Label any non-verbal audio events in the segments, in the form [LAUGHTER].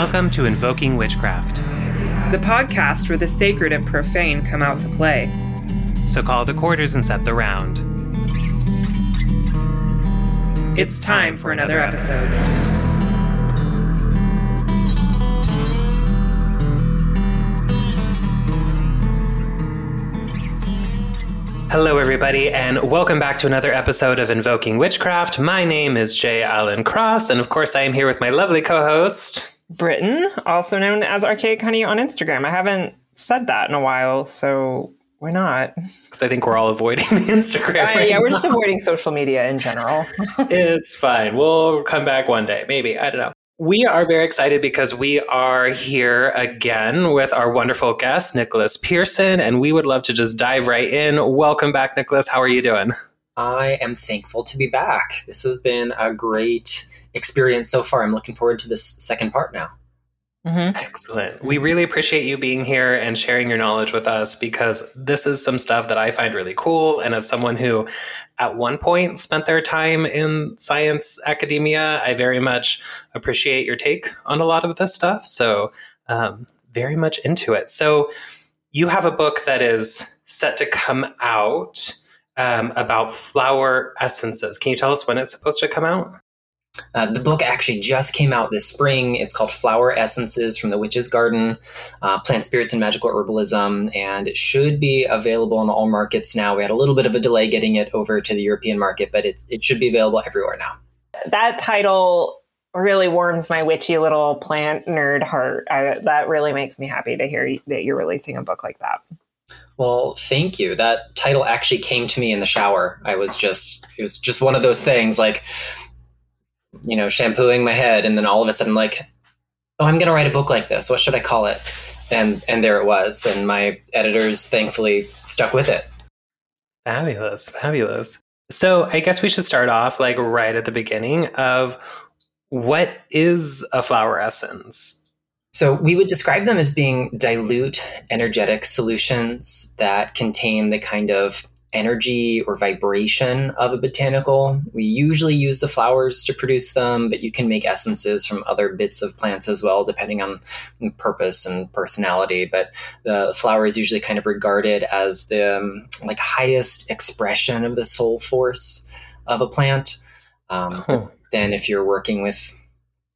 Welcome to Invoking Witchcraft, the podcast where the sacred and profane come out to play. so call the quarters and set the round. It's time for another episode. Hello, everybody, and welcome back to another episode of Invoking Witchcraft. My name is Jay Allen Cross, and of course, I am here with my lovely co host. Britain, also known as Archaic Honey on Instagram. I haven't said that in a while, so why not? Because I think we're all avoiding the [LAUGHS] Instagram. Uh, right yeah, we're just avoiding social media in general. [LAUGHS] [LAUGHS] it's fine. We'll come back one day, maybe. I don't know. We are very excited because we are here again with our wonderful guest, Nicholas Pearson, and we would love to just dive right in. Welcome back, Nicholas. How are you doing? I am thankful to be back. This has been a great experience so far. I'm looking forward to this second part now. Mhm. Excellent. We really appreciate you being here and sharing your knowledge with us because this is some stuff that I find really cool. And as someone who, at one point, spent their time in science academia, I very much appreciate your take on a lot of this stuff. So, um, very much into it. So, you have a book that is set to come out um, about flower essences. Can you tell us when it's supposed to come out? Uh, the book actually just came out this spring. It's called Flower Essences from the Witch's Garden uh, Plant Spirits and Magical Herbalism, and it should be available in all markets now. We had a little bit of a delay getting it over to the European market, but it's, it should be available everywhere now. That title really warms my witchy little plant nerd heart. I, that really makes me happy to hear that you're releasing a book like that. Well, thank you. That title actually came to me in the shower. I was just, it was just one of those things like, you know, shampooing my head, and then all of a sudden, like, oh, I'm going to write a book like this. What should I call it? And and there it was. And my editors thankfully stuck with it. Fabulous, fabulous. So I guess we should start off like right at the beginning of what is a flower essence? So we would describe them as being dilute, energetic solutions that contain the kind of energy or vibration of a botanical. We usually use the flowers to produce them, but you can make essences from other bits of plants as well, depending on purpose and personality. But the flower is usually kind of regarded as the um, like highest expression of the soul force of a plant. Um, Oh, then if you're working with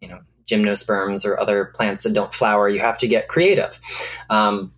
you know gymnosperms or other plants that don't flower you have to get creative um,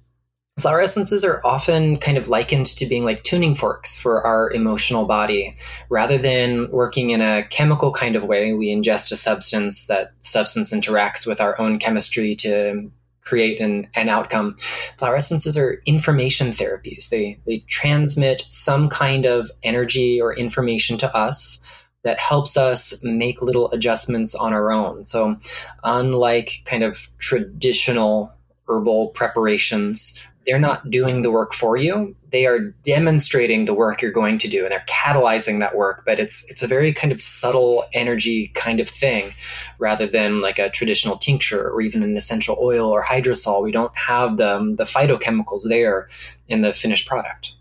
flower essences are often kind of likened to being like tuning forks for our emotional body. Rather than working in a chemical kind of way we ingest a substance that substance interacts with our own chemistry to create an, an outcome. Flower essences are information therapies. They, they transmit some kind of energy or information to us that helps us make little adjustments on our own. So, unlike kind of traditional herbal preparations, they're not doing the work for you. They are demonstrating the work you're going to do and they're catalyzing that work, but it's it's a very kind of subtle energy kind of thing rather than like a traditional tincture or even an essential oil or hydrosol. We don't have the the phytochemicals there in the finished product.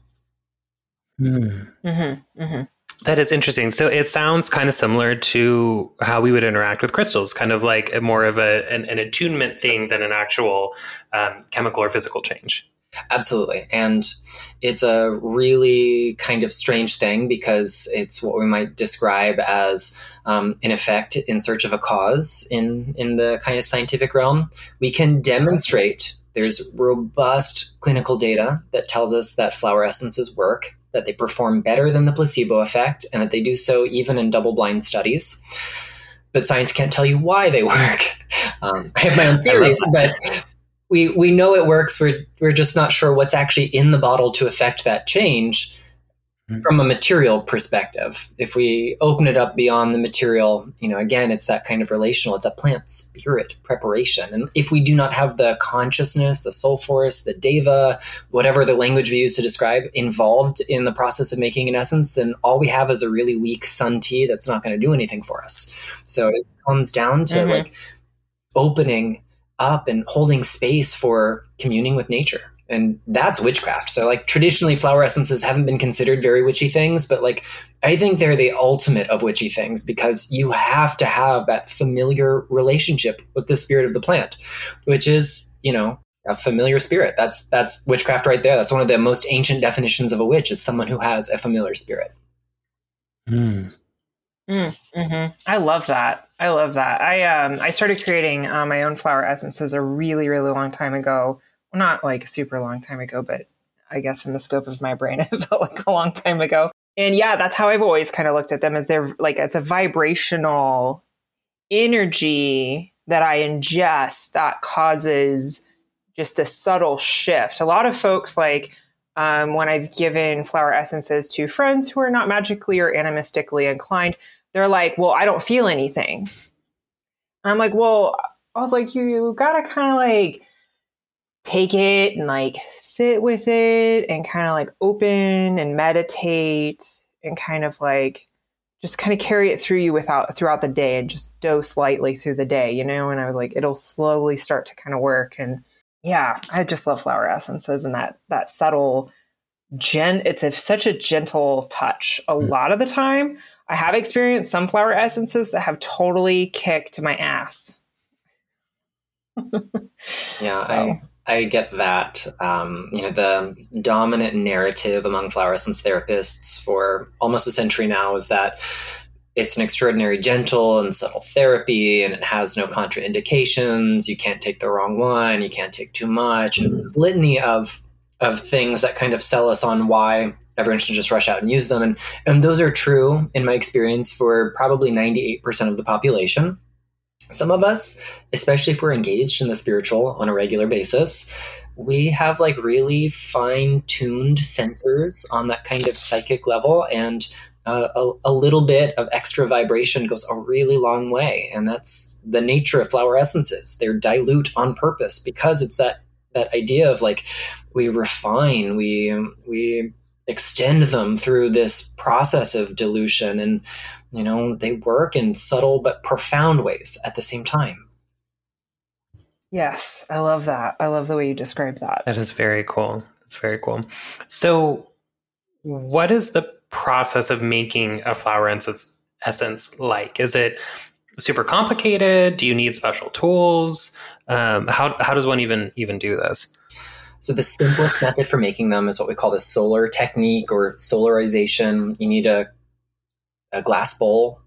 hmm. Mm-hmm, mm-hmm. That is interesting. So it sounds kind of similar to how we would interact with crystals, kind of like a, more of a, an, an attunement thing than an actual um, chemical or physical change. Absolutely. And it's a really kind of strange thing because it's what we might describe as, um, in effect, in search of a cause in, in the kind of scientific realm. We can demonstrate there's robust clinical data that tells us that flower essences work, that they perform better than the placebo effect, and that they do so even in double blind studies. But science can't tell you why they [LAUGHS] work. Um, I have my own theories, but we we know it works. We're we're just not sure what's actually in the bottle to affect that change from a material perspective. If we open it up beyond the material, you know, again, it's that kind of relational. It's a plant spirit preparation, and if we do not have the consciousness, the soul force, the deva, whatever the language we use to describe, involved in the process of making an essence, then all we have is a really weak sun tea that's not going to do anything for us. So it comes down to Mhm. like opening up and holding space for communing with nature and that's witchcraft. So like traditionally flower essences haven't been considered very witchy things, but like I think they're the ultimate of witchy things because you have to have that familiar relationship with the spirit of the plant, which is, you know, a familiar spirit. That's that's witchcraft right there. That's one of the most ancient definitions of a witch is someone who has a familiar spirit. Mm. Mm, hmm I love that. I love that. I um I started creating uh, my own flower essences a really really long time ago. Well, not like a super long time ago, but I guess in the scope of my brain, [LAUGHS] it felt like a long time ago. And yeah, that's how I've always kind of looked at them Is they're like it's a vibrational energy that I ingest that causes just a subtle shift. A lot of folks like um, when I've given flower essences to friends who are not magically or animistically inclined, they're like, well, I don't feel anything. And I'm like, well, I was like, you, you gotta kind of like take it and like sit with it and kind of like open and meditate and kind of like just kind of carry it through you without throughout the day and just dose lightly through the day, you know? And I was like, it'll slowly start to kind of work and yeah, I just love flower essences and that that subtle gen it's a, such a gentle touch a mm. lot of the time. I have experienced sunflower essences that have totally kicked my ass. [LAUGHS] yeah, so. I, I get that. Um, you know, the dominant narrative among flower essence therapists for almost a century now is that it's an extraordinary gentle and subtle therapy and it has no contraindications you can't take the wrong one you can't take too much and it's this litany of of things that kind of sell us on why everyone should just rush out and use them. And and those are true in my experience for probably 98% of the population. Some of us especially if we're engaged in the spiritual on a regular basis we have like really fine tuned sensors on that kind of psychic level and uh, a, a, little bit of extra vibration goes a really long way. And that's the nature of flower essences. They're dilute on purpose because it's that that idea of like we refine we we extend them through this process of dilution and you know they work in subtle but profound ways at the same time yes i love that i love the way you describe that that is very cool that's very cool so what is the process of making a flower essence like? Is it super complicated? Do you need special tools? Um, how how does one even even do this? So the simplest method for making them is what we call the solar technique or solarization. You need a a glass bowl,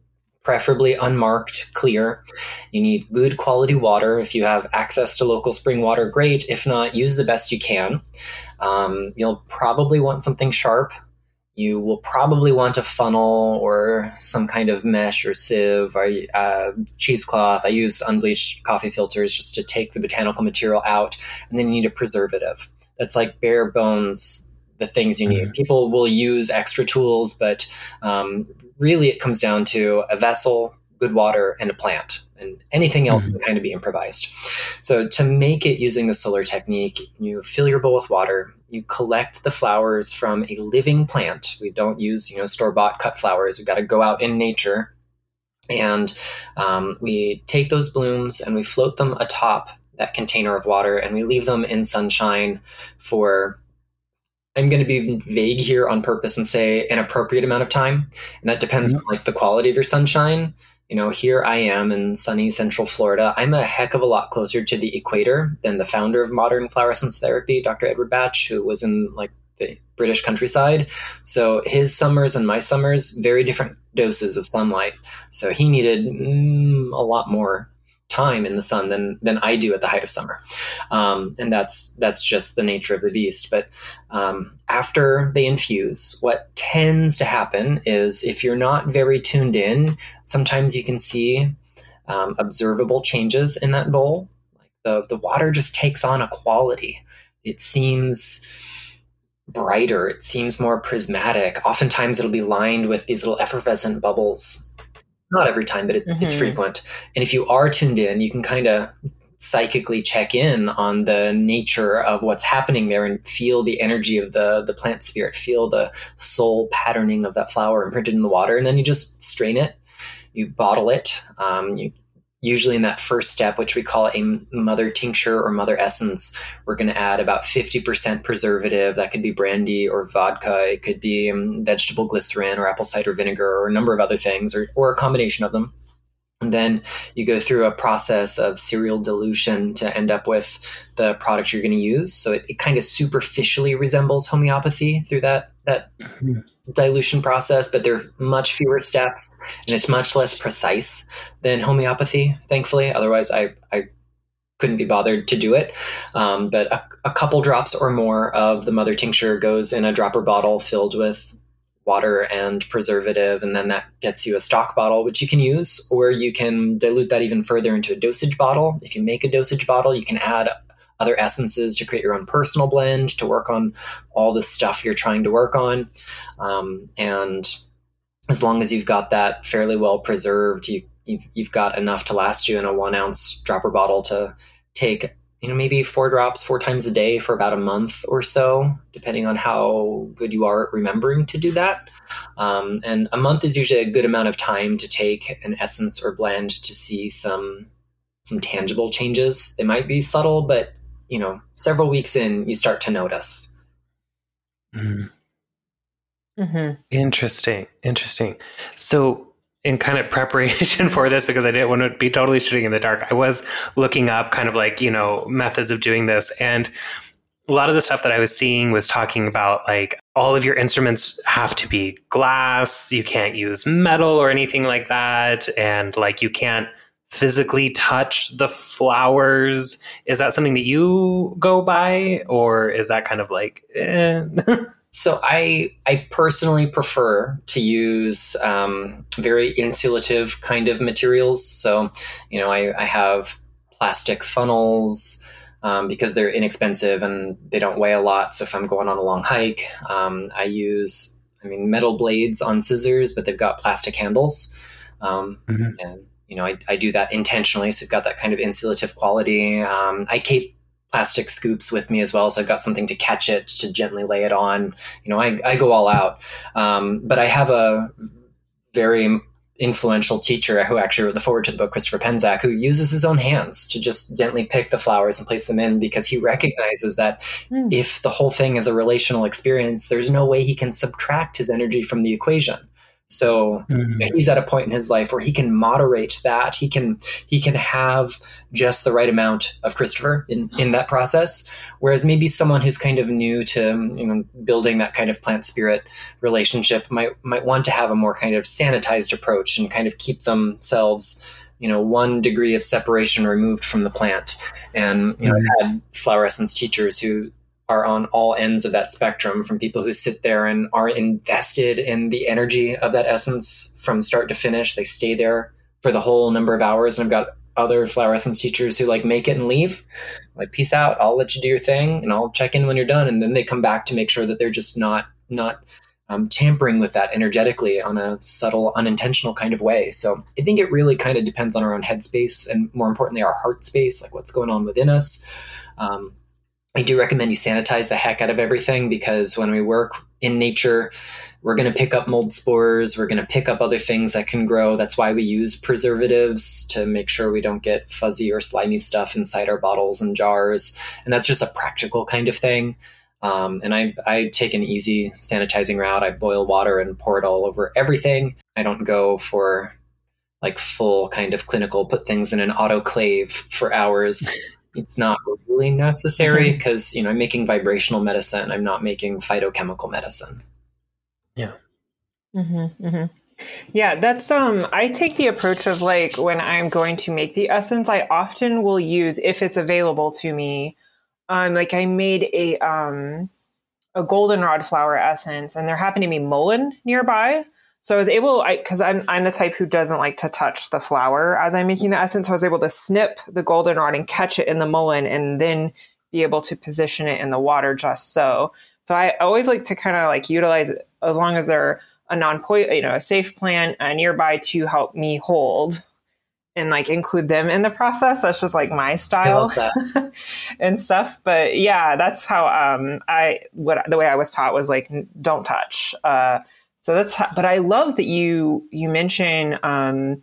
preferably unmarked, clear. You need good quality water. If you have access to local spring water, great. If not, use the best you can. Um, you'll probably want something sharp you will probably want a funnel or some kind of mesh or sieve or uh, cheesecloth. I use unbleached coffee filters just to take the botanical material out, and then you need a preservative. That's like bare bones the things you need. Mm-hmm. People will use extra tools, but um, really it comes down to a vessel, good water, and a plant. And anything else mm-hmm. can kind of be improvised. So, to make it using the solar technique, you fill your bowl with water, you collect the flowers from a living plant. We don't use, you know, store bought cut flowers. We've got to go out in nature. And um, we take those blooms and we float them atop that container of water and we leave them in sunshine for I'm going to be vague here on purpose and say an appropriate amount of time, and that depends mm-hmm. on like the quality of your sunshine you know, here I am in sunny central Florida. I'm a heck of a lot closer to the equator than the founder of modern flower essence therapy, Dr. Edward Bach, who was in like the British countryside. So his summers and my summers, very different doses of sunlight. So he needed mm, a lot more time in the sun than than I do at the height of summer, um, and that's that's just the nature of the beast. But um, after they infuse, what tends to happen is if you're not very tuned in, sometimes you can see um, observable changes in that bowl. Like the the water just takes on a quality. It seems brighter. It seems more prismatic. Oftentimes, it'll be lined with these little effervescent bubbles not every time, but it, mm-hmm. it's frequent. And if you are tuned in, you can kind of psychically check in on the nature of what's happening there and feel the energy of the the plant spirit, feel the soul patterning of that flower imprinted in the water, and then you just strain it, you bottle it, um, you usually in that first step, which we call a mother tincture or mother essence, we're going to add about 50% preservative. That could be brandy or vodka. It could be um, vegetable glycerin or apple cider vinegar or a number of other things or, or a combination of them. And then you go through a process of serial dilution to end up with the product you're going to use. So it, it kind of superficially resembles homeopathy through that that mm-hmm. Dilution process, but there are much fewer steps and it's much less precise than homeopathy. Thankfully, otherwise I I couldn't be bothered to do it. Um, but a, a couple drops or more of the mother tincture goes in a dropper bottle filled with water and preservative, and then that gets you a stock bottle, which you can use, or you can dilute that even further into a dosage bottle. If you make a dosage bottle, you can add other essences to create your own personal blend to work on all the stuff you're trying to work on. Um, and as long as you've got that fairly well preserved, you, you've, you've got enough to last you in a one ounce dropper bottle to take you know maybe four drops four times a day for about a month or so depending on how good you are at remembering to do that um, and a month is usually a good amount of time to take an essence or blend to see some some tangible changes they might be subtle but you know several weeks in you start to notice mm. mm-hmm. interesting interesting so in kind of preparation [LAUGHS] for this because I didn't want to be totally shooting in the dark, I was looking up kind of like, you know, methods of doing this. And a lot of the stuff that I was seeing was talking about like all of your instruments have to be glass. You can't use metal or anything like that. And like you can't physically touch the flowers. Is that something that you go by? Or is that kind of like, eh? [LAUGHS] So I I personally prefer to use um, very insulative kind of materials. So you know I, I have plastic funnels um, because they're inexpensive and they don't weigh a lot. So if I'm going on a long hike, um, I use I mean metal blades on scissors, but they've got plastic handles. Um, mm-hmm. And you know I, I do that intentionally, so I've got that kind of insulative quality. Um, I keep plastic scoops with me as well. So I've got something to catch it, to gently lay it on. You know, I, I go all out. Um, but I have a very influential teacher who actually wrote the foreword to the book, Christopher Penczak, who uses his own hands to just gently pick the flowers and place them in because he recognizes that mm. if the whole thing is a relational experience, there's no way he can subtract his energy from the equation. So mm-hmm. he's at a point in his life where he can moderate that. He can he can have just the right amount of Christopher in, in that process. Whereas maybe someone who's kind of new to you know building that kind of plant spirit relationship might might want to have a more kind of sanitized approach and kind of keep themselves you know one degree of separation removed from the plant and you know i had flower essence teachers who are on all ends of that spectrum from people who sit there and are invested in the energy of that essence from start to finish. They stay there for the whole number of hours. And I've got other flower essence teachers who like make it and leave. Like, peace out. I'll let you do your thing and I'll check in when you're done. And then they come back to make sure that they're just not, not, um, tampering with that energetically on a subtle, unintentional kind of way. So I think it really kind of depends on our own headspace and more importantly, our heart space, like what's going on within us. Um, I do recommend you sanitize the heck out of everything because when we work in nature, we're going to pick up mold spores. We're going to pick up other things that can grow. That's why we use preservatives to make sure we don't get fuzzy or slimy stuff inside our bottles and jars. And that's just a practical kind of thing. Um, and I, I take an easy sanitizing route. I boil water and pour it all over everything. I don't go for like full kind of clinical, put things in an autoclave for hours. [LAUGHS] it's not really necessary because mm-hmm. you know I'm making vibrational medicine. I'm not making phytochemical medicine. Yeah. Mm-hmm, mm-hmm. Yeah, that's um. I take the approach of like when I'm going to make the essence, I often will use if it's available to me. Um, like I made a um a goldenrod flower essence, and there happened to be mullein nearby. So I was able, because I'm, I'm the type who doesn't like to touch the flower as I'm making the essence. So I was able to snip the goldenrod and catch it in the mullein and then be able to position it in the water just so. So I always like to kind of like utilize it as long as they're a non-point, you know, a safe plant uh, nearby to help me hold and like include them in the process. That's just like my style [LAUGHS] and stuff. But yeah, that's how um I what the way I was taught was like don't touch. Uh so that's, how, but I love that you, you mention, um,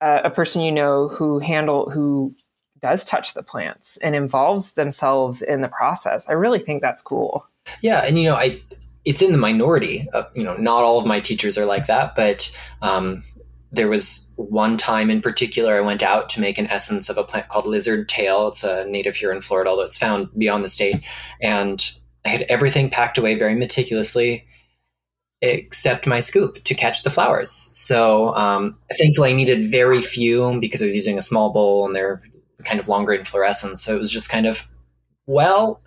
a, a person you know who handle who does touch the plants and involves themselves in the process. I really think that's cool. Yeah, and you know, I it's in the minority. You know, not all of my teachers are like that, but um, there was one time in particular I went out to make an essence of a plant called lizard tail. It's a native here in Florida, although it's found beyond the state. And I had everything packed away very meticulously except my scoop to catch the flowers. So um, thankfully, I needed very few because I was using a small bowl and they're kind of longer inflorescence. So it was just kind of, well,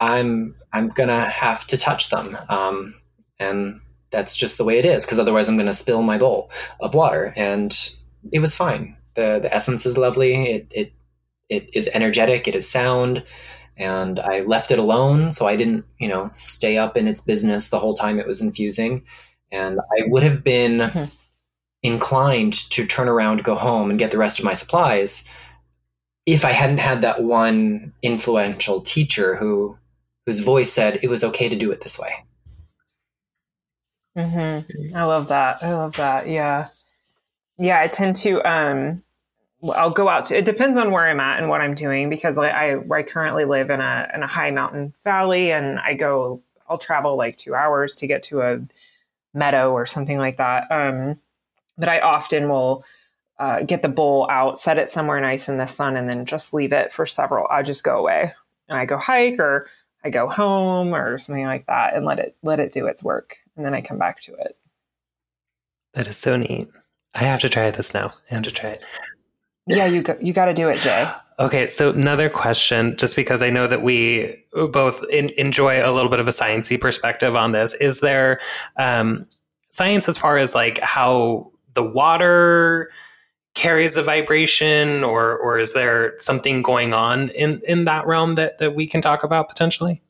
I'm I'm gonna have to touch them, um, and that's just the way it is. Because otherwise, I'm gonna spill my bowl of water. And it was fine. the The essence is lovely. It it it is energetic. It is sound and I left it alone. So I didn't, you know, stay up in its business the whole time it was infusing. And I would have been mm-hmm. inclined to turn around, go home, and get the rest of my supplies if I hadn't had that one influential teacher who whose voice said it was okay to do it this way. Mm-hmm. I love that. I love that. Yeah. Yeah. I tend to, um, I'll go out to, it depends on where I'm at and what I'm doing because I, I currently live in a, in a high mountain valley and I go, I'll travel like two hours to get to a meadow or something like that. Um, but I often will uh, get the bowl out, set it somewhere nice in the sun, and then just leave it for several. I'll just go away and I go hike or I go home or something like that and let it let it do its work, and then I come back to it. That is so neat. I have to try this now. I have to try it. Yeah, you go, you got to do it, Jay. Okay, so another question, just because I know that we both in, enjoy a little bit of a sciency perspective on this, is there um, science as far as like how the water carries a vibration, or or is there something going on in in that realm that that we can talk about potentially?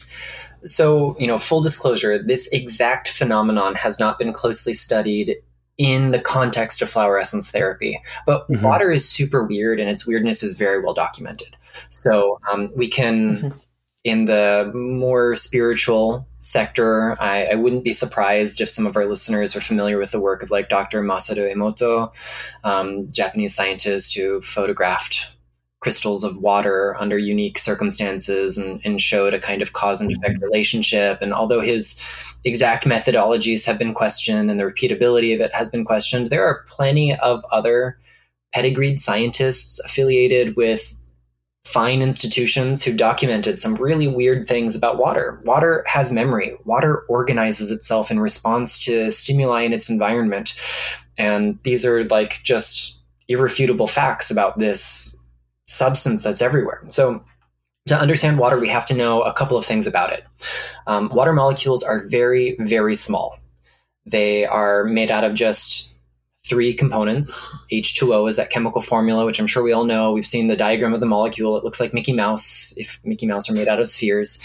So, you know, full disclosure, this exact phenomenon has not been closely studied in the context of flower essence therapy. But mm-hmm. water is super weird and its weirdness is very well documented. So um, we can, mm-hmm. in the more spiritual sector, I, I, wouldn't be surprised if some of our listeners are familiar with the work of like Dr. Masaru Emoto, um, Japanese scientist who photographed crystals of water under unique circumstances and, and showed a kind of cause and effect mm-hmm. relationship. And although his exact methodologies have been questioned and the repeatability of it has been questioned. There are plenty of other pedigreed scientists affiliated with fine institutions who documented some really weird things about water. Water has memory, water organizes itself in response to stimuli in its environment. And these are like just irrefutable facts about this substance that's everywhere. So to understand water, we have to know a couple of things about it. Um, water molecules are very, very small. They are made out of just three components. H2O is that chemical formula, which I'm sure we all know. We've seen the diagram of the molecule. It looks like Mickey Mouse if Mickey Mouse are made out of spheres.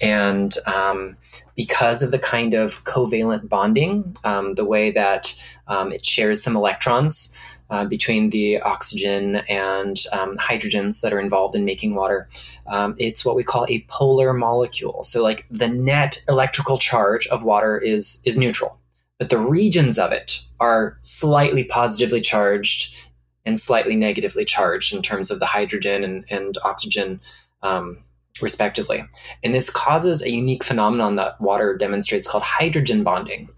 And um, because of the kind of covalent bonding, um, the way that um, it shares some electrons, uh, between the oxygen and um, hydrogens that are involved in making water. Um, it's what we call a polar molecule. So, like the net electrical charge of water is is neutral, but the regions of it are slightly positively charged and slightly negatively charged in terms of the hydrogen and, and oxygen. Um, respectively. And this causes a unique phenomenon that water demonstrates called hydrogen bonding,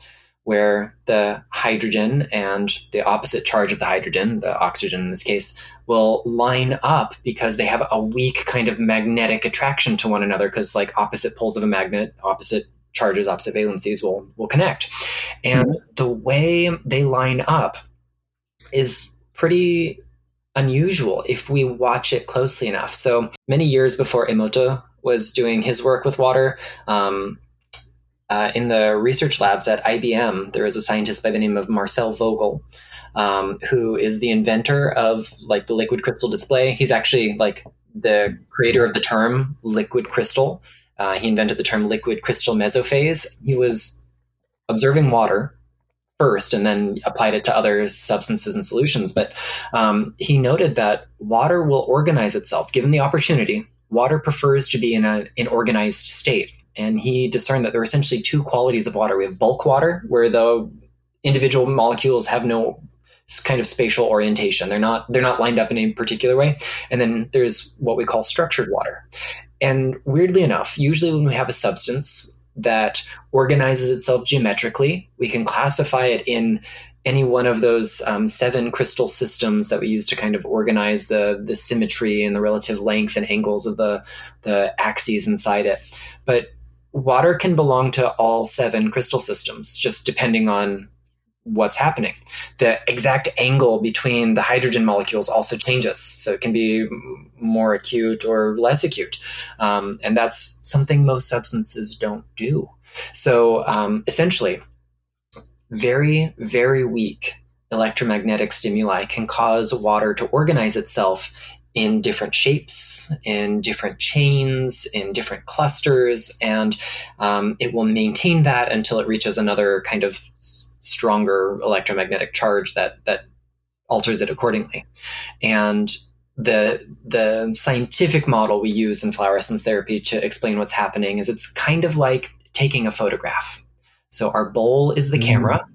where the hydrogen and the opposite charge of the hydrogen, the oxygen in this case, will line up because they have a weak kind of magnetic attraction to one another because like opposite poles of a magnet, opposite charges, opposite valencies will will connect. And mm-hmm. the way they line up is pretty unusual if we watch it closely enough. So many years before Emoto was doing his work with water, um, uh, in the research labs at IBM, there is a scientist by the name of Marcel Vogel, um, who is the inventor of like the liquid crystal display. He's actually like the creator of the term liquid crystal. Uh, he invented the term liquid crystal mesophase. He was observing water first and then applied it to other substances and solutions. But um, he noted that water will organize itself given the opportunity. Water prefers to be in an organized state and he discerned that there are essentially two qualities of water. We have bulk water, where the individual molecules have no kind of spatial orientation. They're not they're not lined up in a particular way. And then there's what we call structured water. And weirdly enough, usually when we have a substance that organizes itself geometrically, we can classify it in any one of those um, seven crystal systems that we use to kind of organize the the symmetry and the relative length and angles of the the axes inside it. But water can belong to all seven crystal systems, just depending on what's happening. The exact angle between the hydrogen molecules also changes. So it can be more acute or less acute. Um, and that's something most substances don't do. So um, essentially, very, very weak electromagnetic stimuli can cause water to organize itself in different shapes, in different chains, in different clusters, and um, it will maintain that until it reaches another kind of s- stronger electromagnetic charge that that alters it accordingly. And the the scientific model we use in flower essence therapy to explain what's happening is it's kind of like taking a photograph. So our bowl is the Mm. camera,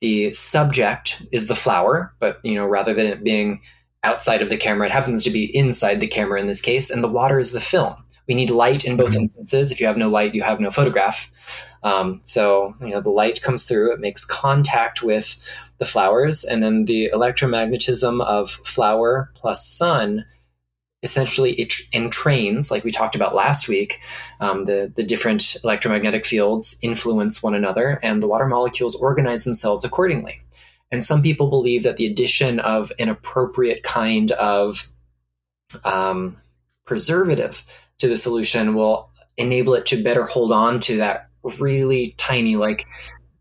the subject is the flower, but you know rather than it being outside of the camera, it happens to be inside the camera in this case, and the water is the film. We need light in both Mhm. instances. If you have no light, you have no photograph. Um, so you know the light comes through, it makes contact with the flowers, and then the electromagnetism of flower plus sun essentially it entrains, like we talked about last week. Um, the the different electromagnetic fields influence one another, and the water molecules organize themselves accordingly. And some people believe that the addition of an appropriate kind of um, preservative to the solution will enable it to better hold on to that really tiny, like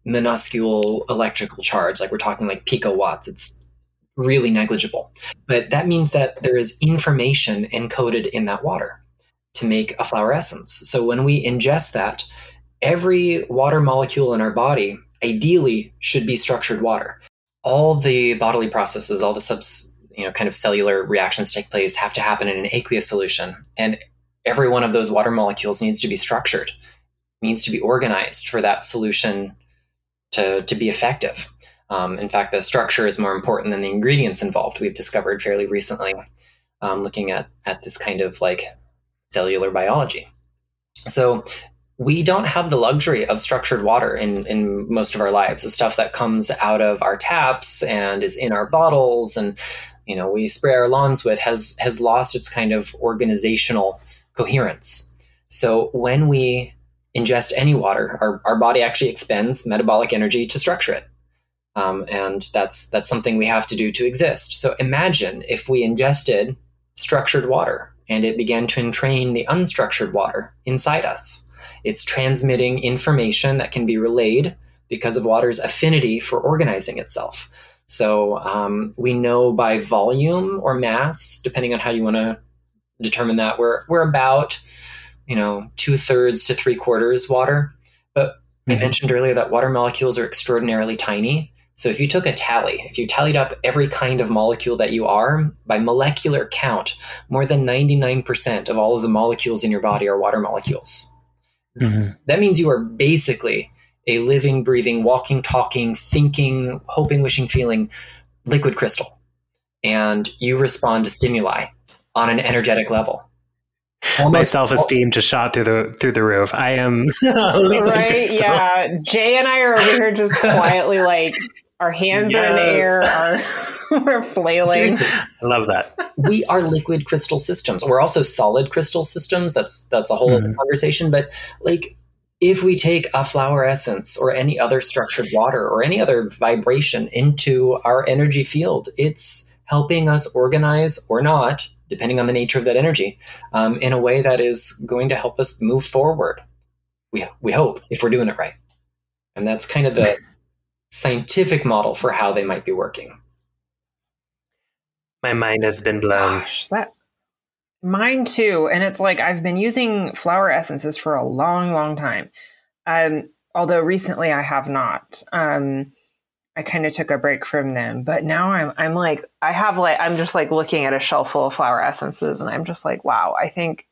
minuscule electrical charge. Like we're talking like picowatts. It's really negligible. But that means that there is information encoded in that water to make a flower essence. So when we ingest that, every water molecule in our body ideally should be structured water. All the bodily processes, all the subs, you know, kind of cellular reactions take place have to happen in an aqueous solution. And every one of those water molecules needs to be structured, needs to be organized for that solution to, to be effective. Um, in fact, the structure is more important than the ingredients involved. We've discovered fairly recently, um, looking at at this kind of like cellular biology. So we don't have the luxury of structured water in in most of our lives. The stuff that comes out of our taps and is in our bottles, and you know we spray our lawns with has has lost its kind of organizational coherence. So when we ingest any water, our, our body actually expends metabolic energy to structure it. Um, and that's that's something we have to do to exist. So imagine if we ingested structured water and it began to entrain the unstructured water inside us. It's transmitting information that can be relayed because of water's affinity for organizing itself. So um, we know by volume or mass, depending on how you want to determine that, we're we're about you know two thirds to three quarters water. But I Mhm. mentioned earlier that water molecules are extraordinarily tiny. So if you took a tally, if you tallied up every kind of molecule that you are by molecular count, more than 99% of all of the molecules in your body are water molecules. Mhm. That means you are basically a living, breathing, walking, talking, thinking, hoping, wishing, feeling liquid crystal. And you respond to stimuli on an energetic level. My self esteem just shot through the through the roof. I am [LAUGHS] [LAUGHS] right? crystal. Yeah. Jay and I are over here just quietly like our hands are in the air, our, [LAUGHS] [LAUGHS] we're flailing. Seriously, I love that. we are liquid crystal systems. We're also solid crystal systems. That's that's a whole other Mhm. conversation. But like, if we take a flower essence or any other structured water or any other vibration into our energy field, it's helping us organize or not, depending on the nature of that energy, um, in a way that is going to help us move forward. We we hope if we're doing it right, and that's kind of the [LAUGHS] scientific model for how they might be working. My mind has been blown. Gosh, that mine too. And it's like I've been using flower essences for a long, long time. Um, although recently I have not. Um, I kind of took a break from them, but now I'm I'm like I have like I'm just like looking at a shelf full of flower essences, and I'm just like, wow, I think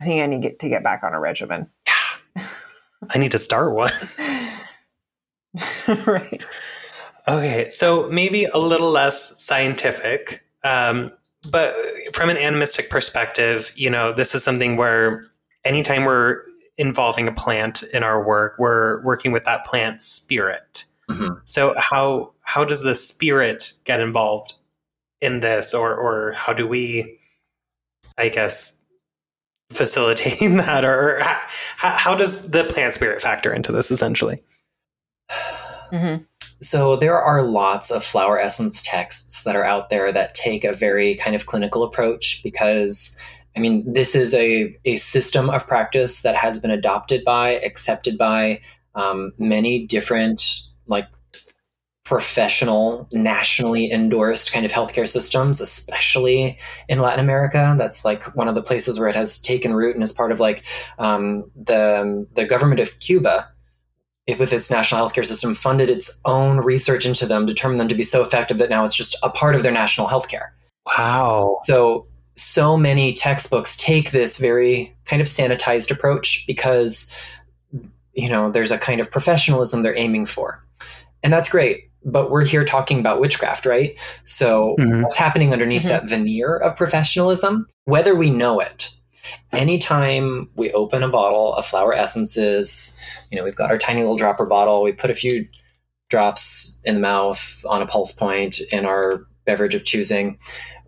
I think I need get, to get back on a regimen. Yeah, I need to start one. [LAUGHS] right. Okay, so maybe a little less scientific, um, but from an animistic perspective, you know, this is something where anytime we're involving a plant in our work, we're working with that plant spirit. Mm-hmm. So how how does the spirit get involved in this, or or how do we, I guess, facilitating [LAUGHS] that, or how, how does the plant spirit factor into this essentially? Mm-hmm. So there are lots of flower essence texts that are out there that take a very kind of clinical approach because I mean this is a, a system of practice that has been adopted by, accepted by um, many different like professional, nationally endorsed kind of healthcare systems, especially in Latin America. That's like one of the places where it has taken root and is part of like um, the the government of Cuba with its national healthcare system, funded its own research into them, determined them to be so effective that now it's just a part of their national healthcare. Wow. So, so many textbooks take this very kind of sanitized approach because, you know, there's a kind of professionalism they're aiming for. And that's great. But we're here talking about witchcraft, right? So, mm-hmm. what's happening underneath mm-hmm. that veneer of professionalism, whether we know it, anytime we open a bottle of flower essences, you know, we've got our tiny little dropper bottle, we put a few drops in the mouth on a pulse point in our beverage of choosing,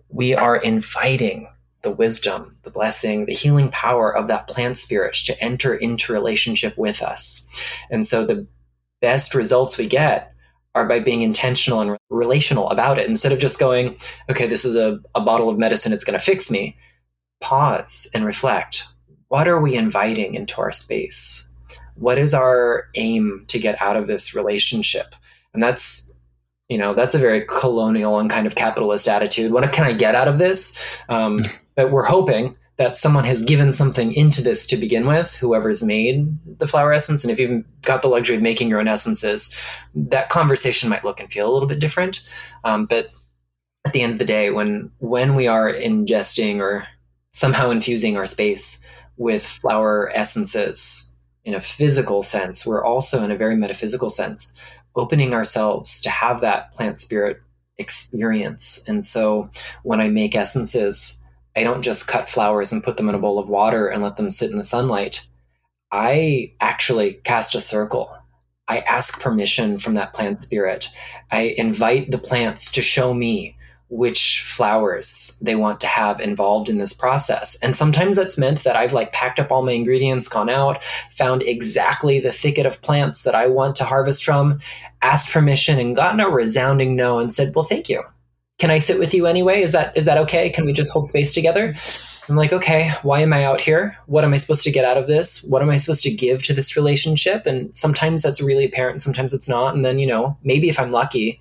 we are inviting the wisdom, the blessing, the healing power of that plant spirit to enter into relationship with us. And so the best results we get are by being intentional and relational about it. Instead of just going, okay, this is a, a bottle of medicine, it's going to fix me pause and reflect. What are we inviting into our space? What is our aim to get out of this relationship? And that's, you know, that's a very colonial and kind of capitalist attitude. What can I get out of this? Um, [LAUGHS] but we're hoping that someone has given something into this to begin with, whoever's made the flower essence. And if you've got the luxury of making your own essences, that conversation might look and feel a little bit different. Um, but at the end of the day, when when we are ingesting or somehow infusing our space with flower essences in a physical sense, we're also in a very metaphysical sense opening ourselves to have that plant spirit experience. And so when I make essences, I don't just cut flowers and put them in a bowl of water and let them sit in the sunlight. I actually cast a circle. I ask permission from that plant spirit. I invite the plants to show me which flowers they want to have involved in this process. And sometimes that's meant that I've like packed up all my ingredients, gone out, found exactly the thicket of plants that I want to harvest from, asked permission and gotten a resounding no and said, "Well, thank you. Can I sit with you anyway? Is that is that okay? Can we just hold space together?" I'm like, "Okay, why am I out here? What am I supposed to get out of this? What am I supposed to give to this relationship?" And sometimes that's really apparent, sometimes it's not. And then, you know, maybe if I'm lucky,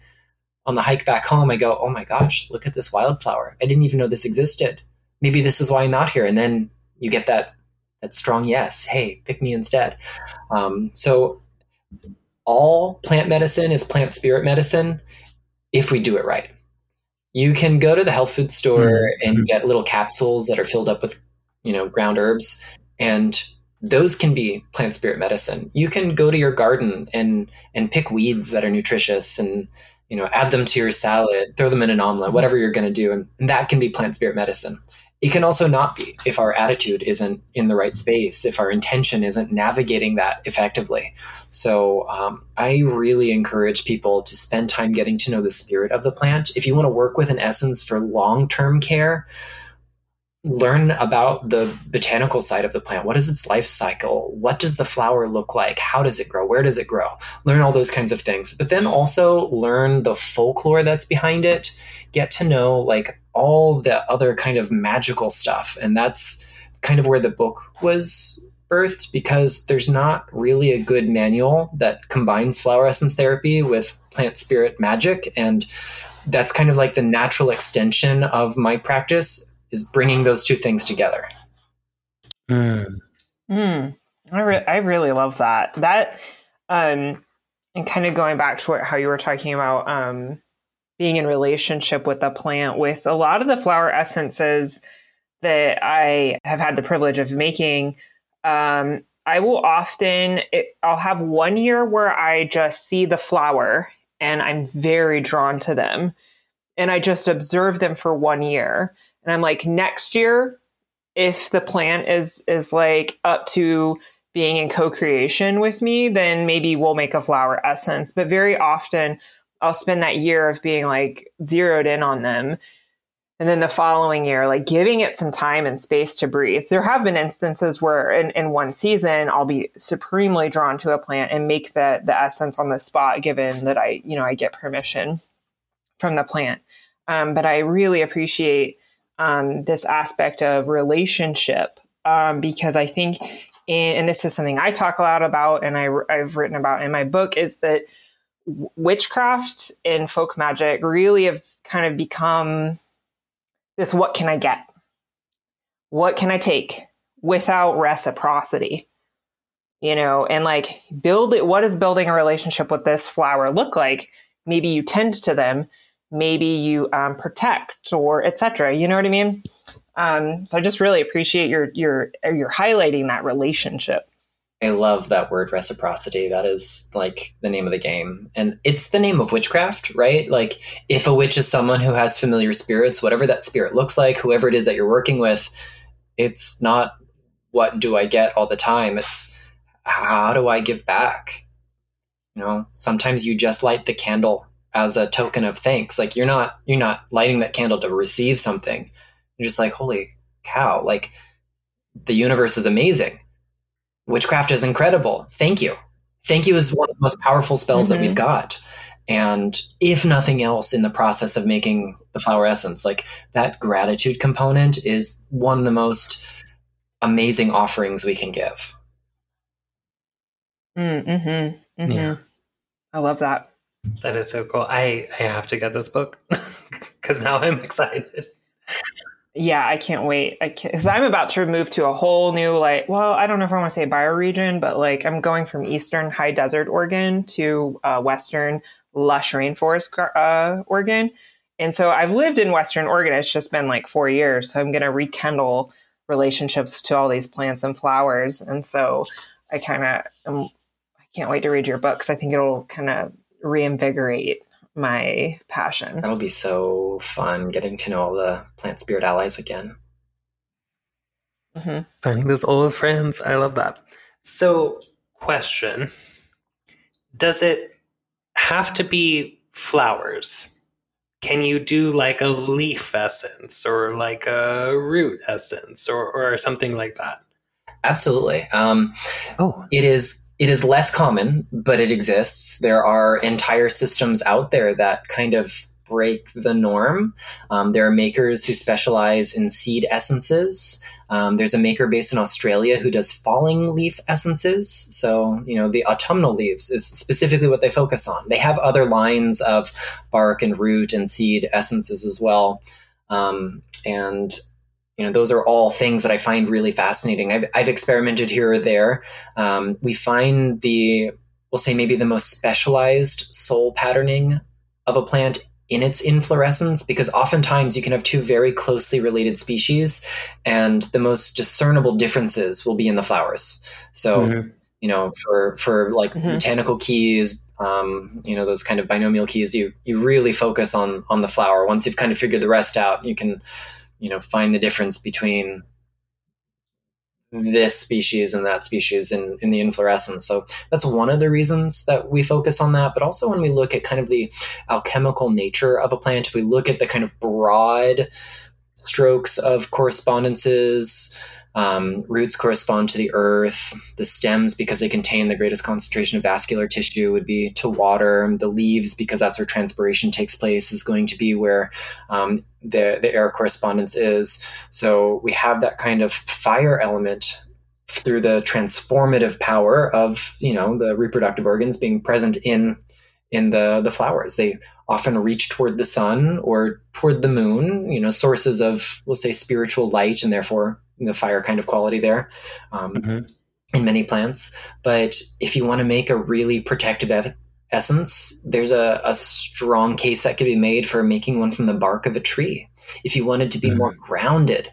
on the hike back home, I go, oh my gosh, look at this wildflower. I didn't even know this existed. Maybe this is why I'm out here. And then you get that that strong yes. Hey, pick me instead. Um, so all plant medicine is plant spirit medicine if we do it right. You can go to the health food store mm-hmm. and get little capsules that are filled up with, you know, ground herbs, and those can be plant spirit medicine. You can go to your garden and and pick weeds that are nutritious and you know, add them to your salad, throw them in an omelet, mm-hmm. whatever you're going to do. And, and that can be plant spirit medicine. It can also not be if our attitude isn't in the right space, if our intention isn't navigating that effectively. So um, I really encourage people to spend time getting to know the spirit of the plant. If you want to work with an essence for long term care, learn about the botanical side of the plant. What is its life cycle? What does the flower look like? How does it grow? Where does it grow? Learn all those kinds of things. But then also learn the folklore that's behind it. Get to know like all the other kind of magical stuff. And that's kind of where the book was birthed because there's not really a good manual that combines flower essence therapy with plant spirit magic and that's kind of like the natural extension of my practice is bringing those two things together. Mm. Mm. I, re- I really love that. That, um, and kind of going back to what, how you were talking about um, being in relationship with the plant, with a lot of the flower essences that I have had the privilege of making, um, I will often, it, I'll have one year where I just see the flower and I'm very drawn to them. And I just observe them for one year. And I'm like, next year, if the plant is is like up to being in co-creation with me, then maybe we'll make a flower essence. But very often I'll spend that year of being like zeroed in on them. And then the following year, like giving it some time and space to breathe. There have been instances where in, in one season I'll be supremely drawn to a plant and make the the essence on the spot, given that I, you know, I get permission from the plant. Um, but I really appreciate um, this aspect of relationship um, because I think, in, and this is something I talk a lot about and I, I've written about in my book, is that witchcraft and folk magic really have kind of become this what can I get? What can I take without reciprocity? You know, and like build it. What does building a relationship with this flower look like? Maybe you tend to them, maybe you um, protect or etc. You know what I mean? Um, so I just really appreciate your your your highlighting that relationship. I love that word reciprocity. That is like the name of the game. And it's the name of witchcraft, right? Like if a witch is someone who has familiar spirits, whatever that spirit looks like, whoever it is that you're working with, it's not what do I get all the time. It's how do I give back? You know, sometimes you just light the candle as a token of thanks. Like you're not you're not lighting that candle to receive something. You're just like, holy cow, like the universe is amazing. Witchcraft is incredible. Thank you. Thank you is one of the most powerful spells mm-hmm. that we've mm-hmm. got. And if nothing else, in the process of making the flower essence, like that gratitude component is one of the most amazing offerings we can give. Mm, mm-hmm, mm-hmm. Yeah. I love that. That is so cool. I I have to get this book [LAUGHS] because now I'm excited. Yeah, I can't wait. I because I'm about to move to a whole new like. Well, I don't know if I want to say bioregion, but like I'm going from eastern high desert Oregon to uh, western lush rainforest uh, Oregon, and so I've lived in western Oregon. It's just been like four years, so I'm going to rekindle relationships to all these plants and flowers, and so I kind of I can't wait to read your book because I think it'll kind of reinvigorate my passion. That'll be so fun getting to know all the plant spirit allies again. Mm-hmm. Finding those old friends. I love that. So, question Does it have to be flowers? Can you do like a leaf essence or like a root essence or, or something like that? Absolutely. Um, oh, it is it is less common, but it exists. There are entire systems out there that kind of break the norm. Um, there are makers who specialize in seed essences. Um, there's a maker based in Australia who does falling leaf essences. So, you know, the autumnal leaves is specifically what they focus on. They have other lines of bark and root and seed essences as well. Um, and you know those are all things that i find really fascinating i've, I've experimented here or there um, we find the we'll say maybe the most specialized soul patterning of a plant in its inflorescence because oftentimes you can have two very closely related species and the most discernible differences will be in the flowers so mm-hmm. you know for for like mm-hmm. botanical keys um, you know those kind of binomial keys you you really focus on on the flower once you've kind of figured the rest out you can you know find the difference between this species and that species in, in the inflorescence. So that's one of the reasons that we focus on that. But also when we look at kind of the alchemical nature of a plant, if we look at the kind of broad strokes of correspondences, um, roots correspond to the earth. The stems, because they contain the greatest concentration of vascular tissue, would be to water. The leaves, because that's where transpiration takes place, is going to be where um, the, the air correspondence is. So we have that kind of fire element through the transformative power of you know the reproductive organs being present in in the the flowers. They often reach toward the sun or toward the moon. You know, sources of we'll say spiritual light and therefore the fire kind of quality there um, mm-hmm. in many plants. But if you want to make a really protective essence, there's a, a, strong case that could be made for making one from the bark of a tree. If you wanted to be mm-hmm. more grounded,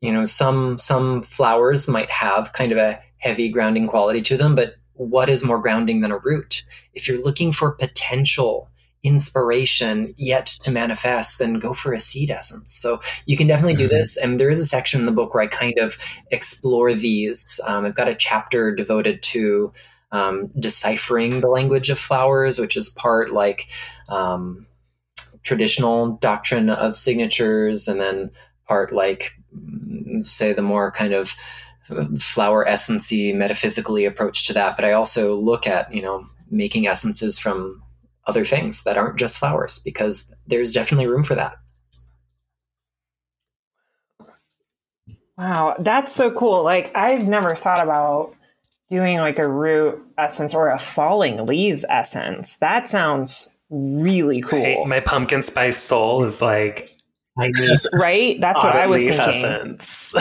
you know, some some flowers might have kind of a heavy grounding quality to them, but what is more grounding than a root? If you're looking for potential inspiration yet to manifest, then go for a seed essence. So you can definitely do mm-hmm. this. And there is a section in the book where I kind of explore these. Um, I've got a chapter devoted to um, deciphering the language of flowers, which is part like um, traditional doctrine of signatures, and then part like say the more kind of flower essency metaphysically approach to that. But I also look at you know making essences from other things that aren't just flowers because there's definitely room for that. Wow, that's so cool. Like I've never thought about doing like a root essence or a falling leaves essence. That sounds really cool. Right? My pumpkin spice soul is like I [LAUGHS] right. That's what I was thinking. Essence.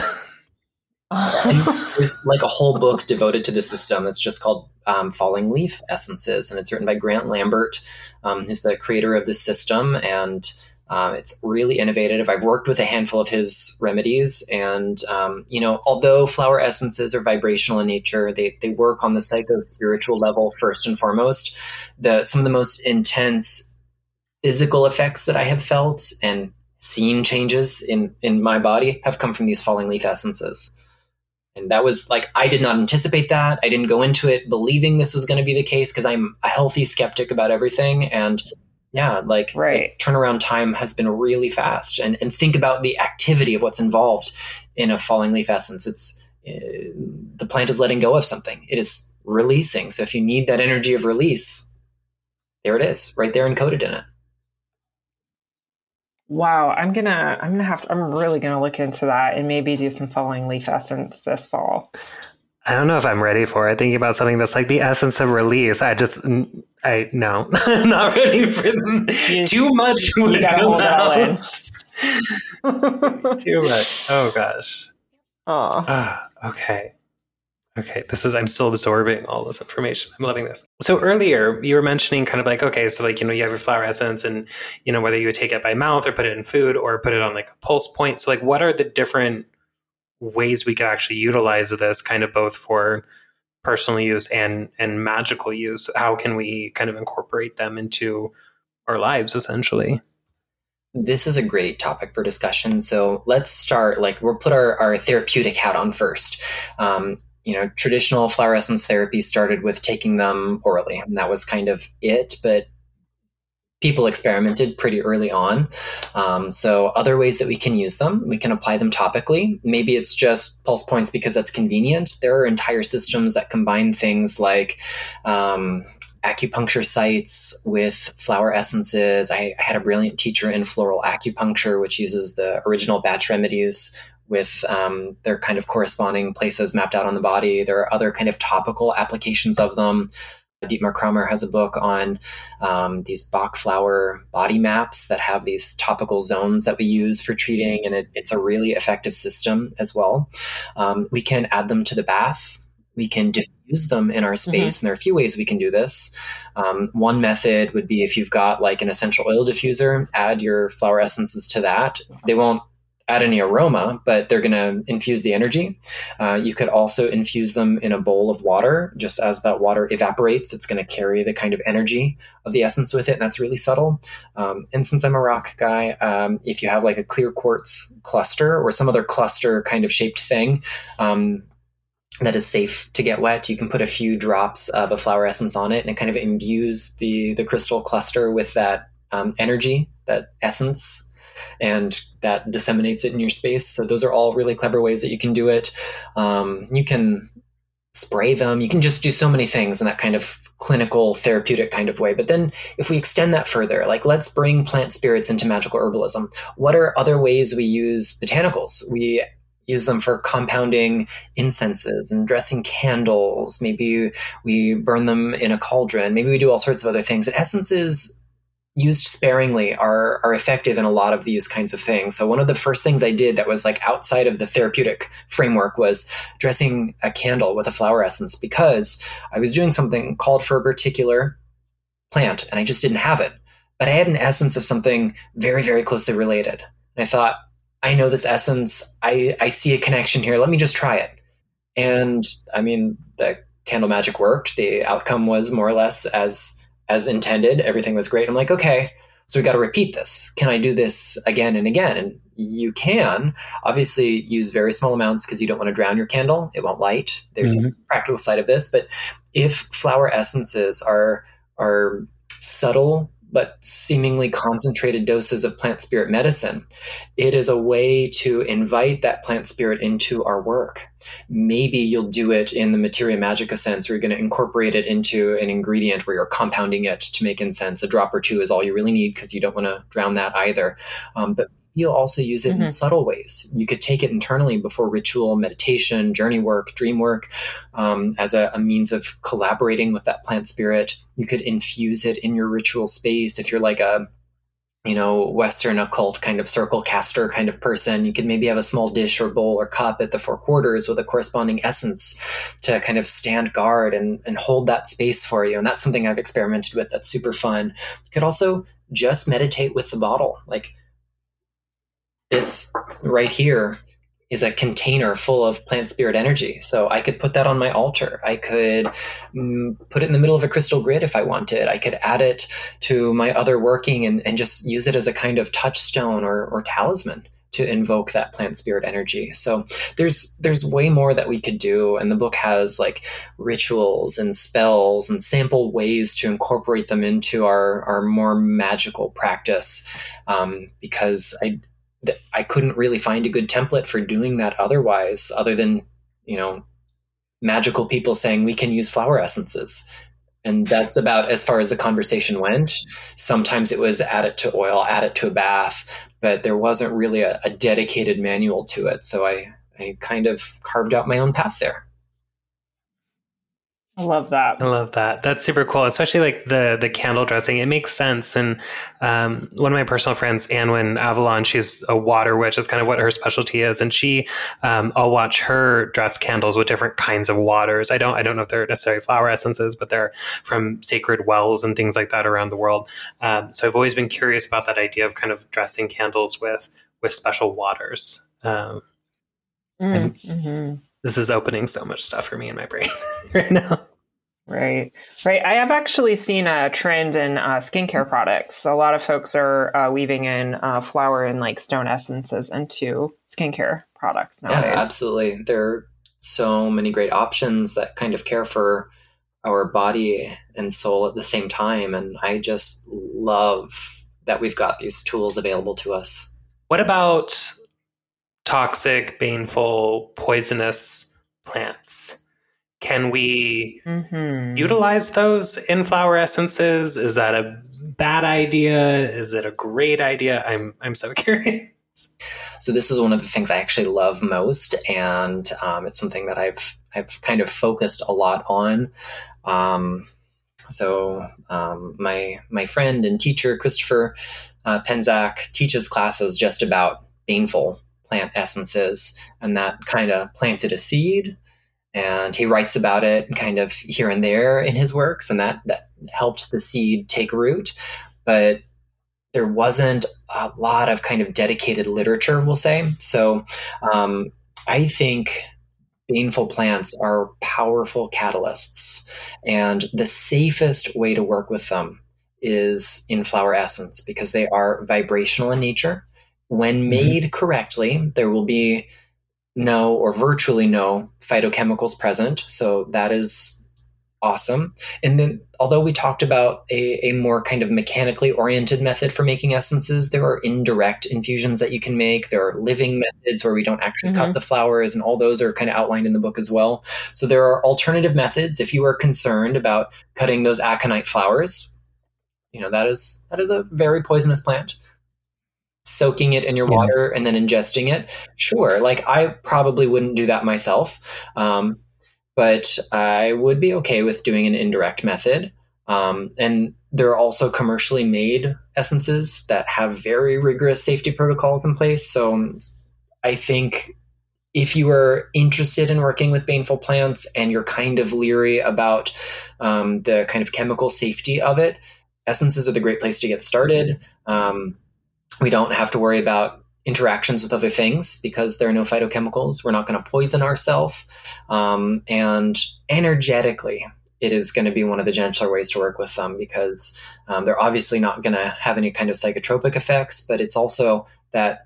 [LAUGHS] there's like a whole book devoted to the system that's just called um, Falling Leaf Essences, and it's written by Grant Lambert, um, who's the creator of the system, and um, it's really innovative. I've worked with a handful of his remedies, and um, you know, although flower essences are vibrational in nature, they they work on the psycho spiritual level first and foremost. The some of the most intense physical effects that I have felt and seen changes in in my body have come from these falling leaf essences. And that was like, I did not anticipate that. I didn't go into it believing this was going to be the case because I'm a healthy skeptic about everything. And yeah, like right. turnaround time has been really fast. And, and think about the activity of what's involved in a falling leaf essence. It's uh, the plant is letting go of something, it is releasing. So if you need that energy of release, there it is, right there encoded in it. Wow, I'm gonna I'm gonna have to, I'm really gonna look into that and maybe do some falling leaf essence this fall. I don't know if I'm ready for it. Thinking about something that's like the essence of release, I just I no, [LAUGHS] I'm not ready for you, too much. You gotta [LAUGHS] too much. Oh gosh. Oh. Ah, okay. Okay, this is I'm still absorbing all this information. I'm loving this. So earlier you were mentioning kind of like okay, so like you know you have your flower essence and you know whether you would take it by mouth or put it in food or put it on like a pulse point. So like what are the different ways we could actually utilize this kind of both for personal use and and magical use? How can we kind of incorporate them into our lives essentially? This is a great topic for discussion. So let's start like we'll put our, our therapeutic hat on first. Um, you know, traditional flower essence therapy started with taking them orally, and that was kind of it. But people experimented pretty early on. Um, so, other ways that we can use them, we can apply them topically. Maybe it's just pulse points because that's convenient. There are entire systems that combine things like um, acupuncture sites with flower essences. I, I, had a brilliant teacher in floral acupuncture, which uses the original Bach remedies with um, their kind of corresponding places mapped out on the body. There are other kind of topical applications of them. Dietmar Kramer has a book on um, these Bach flower body maps that have these topical zones that we use for treating, and it, it's a really effective system as well. Um, we can add them to the bath. We can diffuse them in our space, mm-hmm. and there are a few ways we can do this. Um, one method would be if you've got like an essential oil diffuser, add your flower essences to that. They won't add any aroma, but they're going to infuse the energy. Uh, you could also infuse them in a bowl of water. Just as that water evaporates, it's going to carry the kind of energy of the essence with it, and that's really subtle. Um, and since I'm a rock guy, um, if you have like a clear quartz cluster or some other cluster kind of shaped thing, um, that is safe to get wet. You can put a few drops of a flower essence on it, and it kind of imbues the the crystal cluster with that um, energy, that essence and that disseminates it in your space. So those are all really clever ways that you can do it. Um, you can spray them. You can just do so many things in that kind of clinical therapeutic kind of way. But then if we extend that further, like let's bring plant spirits into magical herbalism. What are other ways we use botanicals? We use them for compounding incenses and dressing candles. Maybe we burn them in a cauldron. Maybe we do all sorts of other things. And essences used sparingly are are effective in a lot of these kinds of things. So one of the first things I did that was like outside of the therapeutic framework was dressing a candle with a flower essence because I was doing something called for a particular plant and I just didn't have it. But I had an essence of something very very closely related. And I thought I know this essence. I I see a connection here. Let me just try it. And I mean the candle magic worked. The outcome was more or less as as intended. Everything was great. I'm like, okay, so we got to repeat this. Can I do this again and again? And you can obviously use very small amounts because you don't want to drown your candle. It won't light. There's mm-hmm. a practical side of this. But if flower essences are are subtle but seemingly concentrated doses of plant spirit medicine. It is a way to invite that plant spirit into our work. Maybe you'll do it in the materia magica sense, where you're going to incorporate it into an ingredient where you're compounding it to make incense. A drop or two is all you really need because you don't want to drown that either. Um, but you'll also use it mm-hmm. in subtle ways. You could take it internally before ritual, meditation, journey work, dream work, um, as a, a, means of collaborating with that plant spirit. You could infuse it in your ritual space. If you're like a you know, Western occult kind of circle caster kind of person. You could maybe have a small dish or bowl or cup at the four quarters with a corresponding essence to kind of stand guard and, and hold that space for you. And that's something I've experimented with that's super fun. You could also just meditate with the bottle. Like this right here is a container full of plant spirit energy. So I could put that on my altar. I could mm, put it in the middle of a crystal grid if I wanted. I could add it to my other working and, and just use it as a kind of touchstone or, or talisman to invoke that plant spirit energy. So there's there's way more that we could do and the book has like rituals and spells and sample ways to incorporate them into our our more magical practice um, because I I couldn't really find a good template for doing that otherwise, other than, you know, magical people saying we can use flower essences. And that's about as far as the conversation went. Sometimes it was add it to oil, add it to a bath, but there wasn't really a, a dedicated manual to it. So I, I kind of carved out my own path there. I love that. I love that. That's super cool, especially like the the candle dressing. It makes sense. And um, one of my personal friends, Anwen Avalon, she's a water witch. Is kind of what her specialty is. And she, um, I'll watch her dress candles with different kinds of waters. I don't, I don't know if they're necessarily flower essences, but they're from sacred wells and things like that around the world. Um, so I've always been curious about that idea of kind of dressing candles with with special waters. Um, mm, mm-hmm this is opening so much stuff for me in my brain [LAUGHS] right now. Right, right. I have actually seen a trend in uh, skincare products. A lot of folks are uh, weaving in uh, flower and like stone essences into skincare products nowadays. Yeah, absolutely. There are so many great options that kind of care for our body and soul at the same time. And I just love that we've got these tools available to us. What about toxic, baneful, poisonous plants. Can we mm-hmm. utilize those in flower essences? Is that a bad idea? Is it a great idea? I'm I'm so [LAUGHS] curious. So this is one of the things I actually love most, and um, it's something that I've I've kind of focused a lot on. Um, so um, my my friend and teacher Christopher uh, Penczak teaches classes just about baneful plant essences, and that kind of planted a seed. And he writes about it kind of here and there in his works, and that that helped the seed take root. But there wasn't a lot of kind of dedicated literature, we'll say. So um, I think baneful plants are powerful catalysts, and the safest way to work with them is in flower essence because they are vibrational in nature. When mm-hmm. made correctly, there will be no or virtually no phytochemicals present. So that is awesome. And then, although we talked about a, a, more kind of mechanically oriented method for making essences, there are indirect infusions that you can make. There are living methods where we don't actually mm-hmm. cut the flowers, and all those are kind of outlined in the book as well. So there are alternative methods if you are concerned about cutting those aconite flowers. You know that is that is a very poisonous plant soaking it in your yeah. water and then ingesting it sure like i probably wouldn't do that myself um, but i would be okay with doing an indirect method um, and there are also commercially made essences that have very rigorous safety protocols in place so i think if you are interested in working with baneful plants and you're kind of leery about um, the kind of chemical safety of it essences are the great place to get started um, we don't have to worry about interactions with other things because there are no phytochemicals. We're not going to poison ourselves. Um, and energetically, it is going to be one of the gentler ways to work with them because um, they're obviously not going to have any kind of psychotropic effects, but it's also that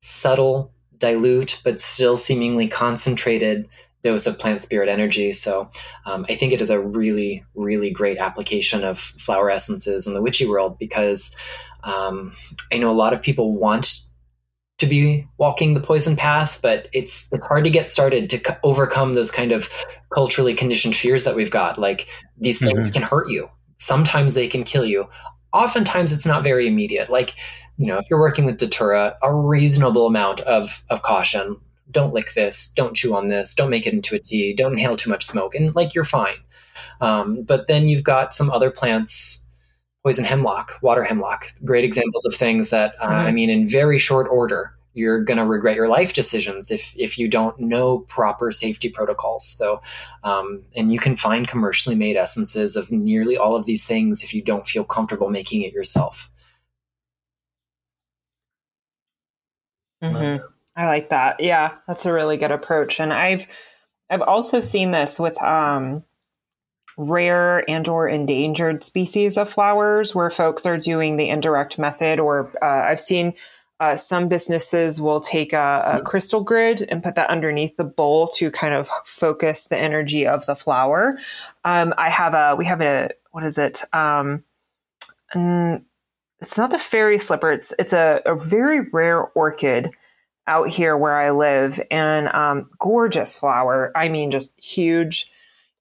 subtle, dilute, but still seemingly concentrated dose of plant spirit energy. So um, I think it is a really, really great application of flower essences in the witchy world because um, I know a lot of people want to be walking the poison path, but it's it's hard to get started to c- overcome those kind of culturally conditioned fears that we've got. Like these things mm-hmm. can hurt you. Sometimes they can kill you. Oftentimes it's not very immediate. Like you know, if you're working with datura, a reasonable amount of of caution. Don't lick this. Don't chew on this. Don't make it into a tea. Don't inhale too much smoke, and like you're fine. Um, but then you've got some other plants poison hemlock, water hemlock, great examples of things that, uh, I mean, in very short order, you're going to regret your life decisions if, if you don't know proper safety protocols. So, um, and you can find commercially made essences of nearly all of these things if you don't feel comfortable making it yourself. Mm-hmm. I like that. Yeah, that's a really good approach. And I've, I've also seen this with, um, rare and or endangered species of flowers where folks are doing the indirect method or uh, i've seen uh, some businesses will take a, a, crystal grid and put that underneath the bowl to kind of focus the energy of the flower. Um, I have a, we have a, what is it? Um, it's not the fairy slipper. It's, it's a, a very rare orchid out here where I live and um, gorgeous flower. I mean, just huge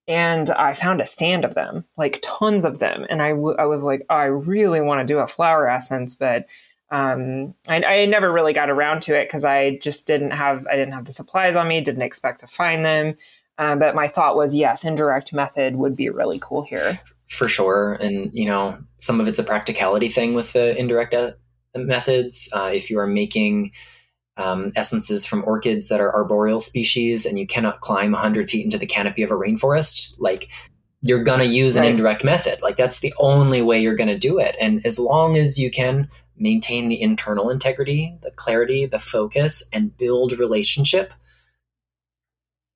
and I found a stand of them, like tons of them. And I, w- I was like, oh, I really want to do a flower essence, but um, I, I never really got around to it because I just didn't have I didn't have the supplies on me, didn't expect to find them. Uh, but my thought was, yes, indirect method would be really cool here. For sure, and you know, some of it's a practicality thing with the indirect uh, methods. Uh, if you are making um, essences from orchids that are arboreal species and you cannot climb 100 feet into the canopy of a rainforest, like you're going to use an right. indirect method. Like that's the only way you're going to do it. And as long as you can maintain the internal integrity, the clarity, the focus, and build relationship,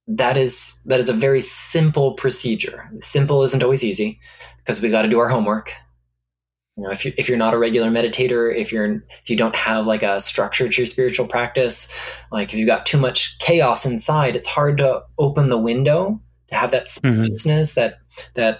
that is that is a very simple procedure. Simple isn't always easy because we got to do our homework you know if you if you're not a regular meditator if you're if you don't have like a structure to your spiritual practice like if you've got too much chaos inside it's hard to open the window to have that spaciousness mm-hmm. that that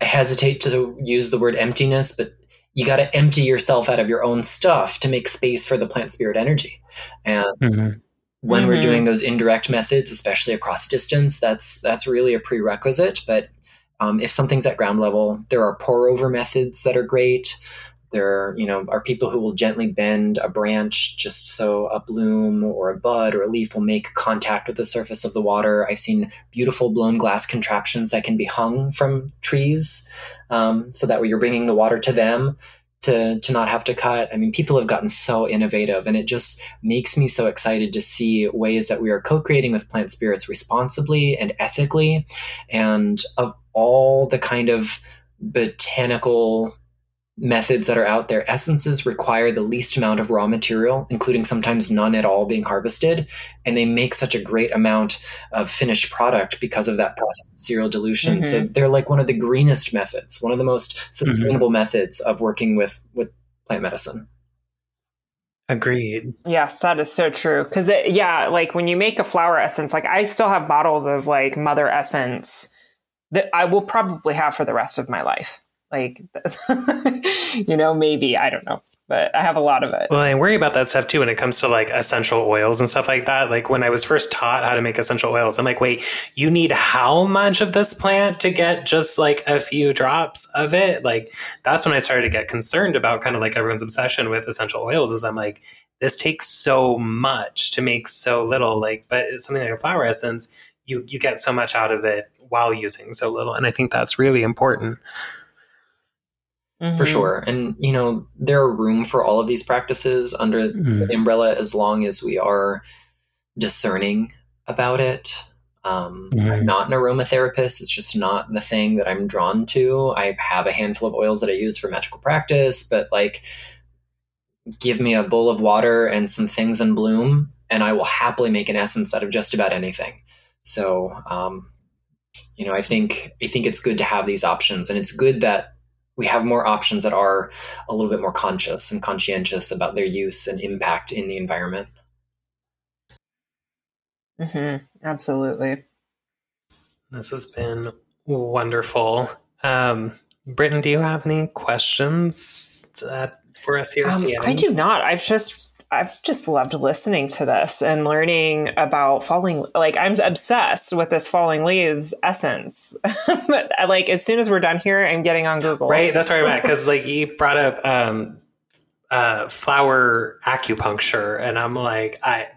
I hesitate to use the word emptiness but you got to empty yourself out of your own stuff to make space for the plant spirit energy and mm-hmm. when mm-hmm. we're doing those indirect methods especially across distance that's that's really a prerequisite but um, if something's at ground level, there are pour over methods that are great. There, you know, are people who will gently bend a branch just so a bloom or a bud or a leaf will make contact with the surface of the water. I've seen beautiful blown glass contraptions that can be hung from trees, um, so that way you're bringing the water to them to to not have to cut. I mean, people have gotten so innovative, and it just makes me so excited to see ways that we are co-creating with plant spirits responsibly and ethically, and of all the kind of botanical methods that are out there, essences require the least amount of raw material, including sometimes none at all being harvested. And they make such a great amount of finished product because of that process of serial dilution. Mm-hmm. So they're like one of the greenest methods, one of the most mm-hmm. sustainable mm-hmm. methods of working with, with plant medicine. Agreed. Yes, that is so true. Cause it, yeah, like when you make a flower essence, like I still have bottles of like mother essence that I will probably have for the rest of my life. Like, [LAUGHS] you know, maybe, I don't know, but I have a lot of it. Well, I worry about that stuff too when it comes to like essential oils and stuff like that. Like when I was first taught how to make essential oils, I'm like, wait, you need how much of this plant to get just like a few drops of it? Like that's when I started to get concerned about kind of like everyone's obsession with essential oils is I'm like, this takes so much to make so little. Like, but something like a flower essence, you you get so much out of it while using so little. And I think that's really important. Mm-hmm. For sure. And, you know, there are room for all of these practices under mm-hmm. the umbrella as long as we are discerning about it. Um, mm-hmm. I'm not an aromatherapist. It's just not the thing that I'm drawn to. I have a handful of oils that I use for magical practice, but like, give me a bowl of water and some things in bloom, and I will happily make an essence out of just about anything. So, um, you know, I think I think it's good to have these options, and it's good that we have more options that are a little bit more conscious and conscientious about their use and impact in the environment. Mm-hmm. Absolutely. This has been wonderful. Um, Britton, do you have any questions for us here? Um, I do not. I've just I've just loved listening to this and learning about falling. Like I'm obsessed with this falling leaves essence. [LAUGHS] but like as soon as we're done here, I'm getting on Google. Right, that's where I'm at because like you brought up um, uh, flower acupuncture, and I'm like, I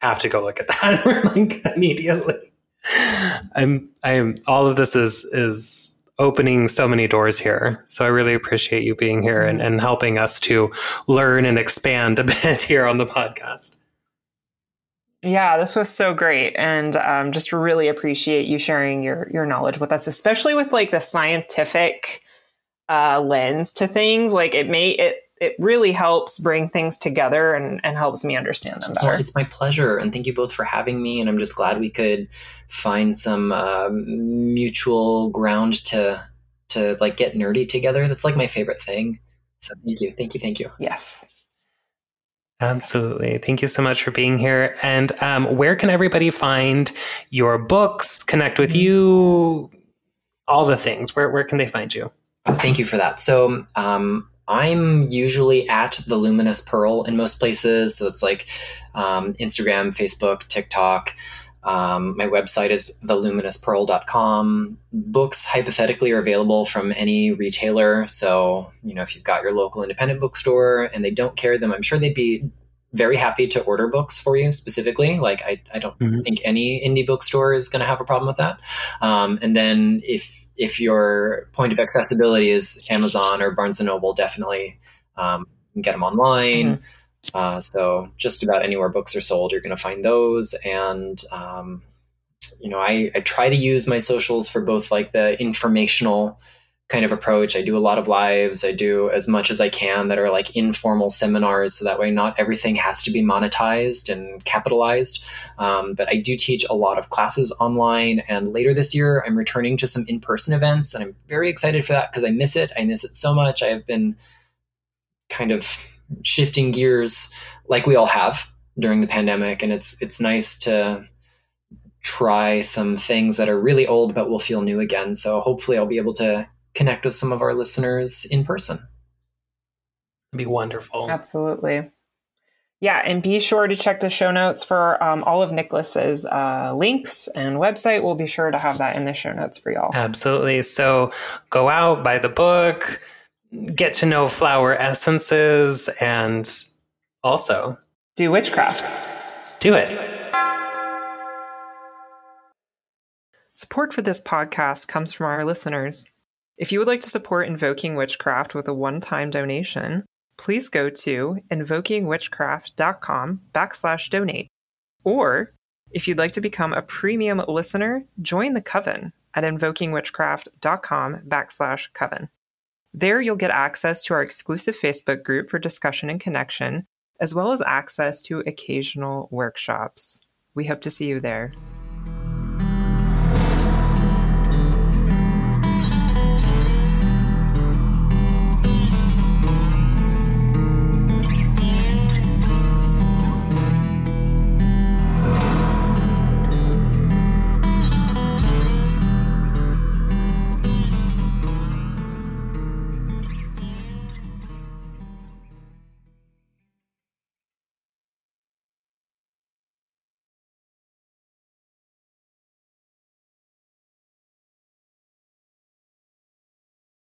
have to go look at [LAUGHS] that like immediately. I'm I'm all of this is is opening so many doors here. So I really appreciate you being here and, and helping us to learn and expand a [LAUGHS] bit here on the podcast. Yeah, this was so great, and um, just really appreciate you sharing your your knowledge with us, especially with like the scientific uh, lens to things. Like it may it it really helps bring things together and, and helps me understand them better. Well, it's my pleasure, and thank you both for having me. And I'm just glad we could find some uh, mutual ground to to like get nerdy together. That's like my favorite thing. So thank you, thank you, thank you. Yes. Absolutely. Thank you so much for being here. And um, where can everybody find your books, connect with you, all the things? Where, where can they find you? Oh, thank you for that. So um, I'm usually at the Luminous Pearl in most places. So it's like um, Instagram, Facebook, TikTok. Um, my website is theluminouspearl.com. Books hypothetically are available from any retailer. So, you know, if you've got your local independent bookstore and they don't carry them, I'm sure they'd be very happy to order books for you specifically. Like, I, I don't mm-hmm. think any indie bookstore is going to have a problem with that. Um, and then if if your point of accessibility is Amazon or Barnes and Noble, definitely um, you can get them online. Mm-hmm. Uh, so just about anywhere books are sold, you're going to find those. And um, you know, I, I try to use my socials for both like the informational kind of approach. I do a lot of lives. I do as much as I can that are like informal seminars, so that way not everything has to be monetized and capitalized. Um, but I do teach a lot of classes online, and later this year I'm returning to some in-person events, and I'm very excited for that because I miss it. I miss it so much. I have been kind of shifting gears, like we all have during the pandemic, and it's it's nice to try some things that are really old but will feel new again. So hopefully I'll be able to connect with some of our listeners in person. It'd be wonderful. Absolutely. Yeah, and be sure to check the show notes for um, all of Nicholas's uh, links and website. We'll be sure to have that in the show notes for y'all. Absolutely. So go out, buy the book, get to know flower essences, and also do witchcraft. Do it. Support for this podcast comes from our listeners. If you would like to support Invoking Witchcraft with a one-time donation, please go to invokingwitchcraft.com backslash donate. Or if you'd like to become a premium listener, join the coven at invokingwitchcraft.com backslash coven. There you'll get access to our exclusive Facebook group for discussion and connection, as well as access to occasional workshops. We hope to see you there.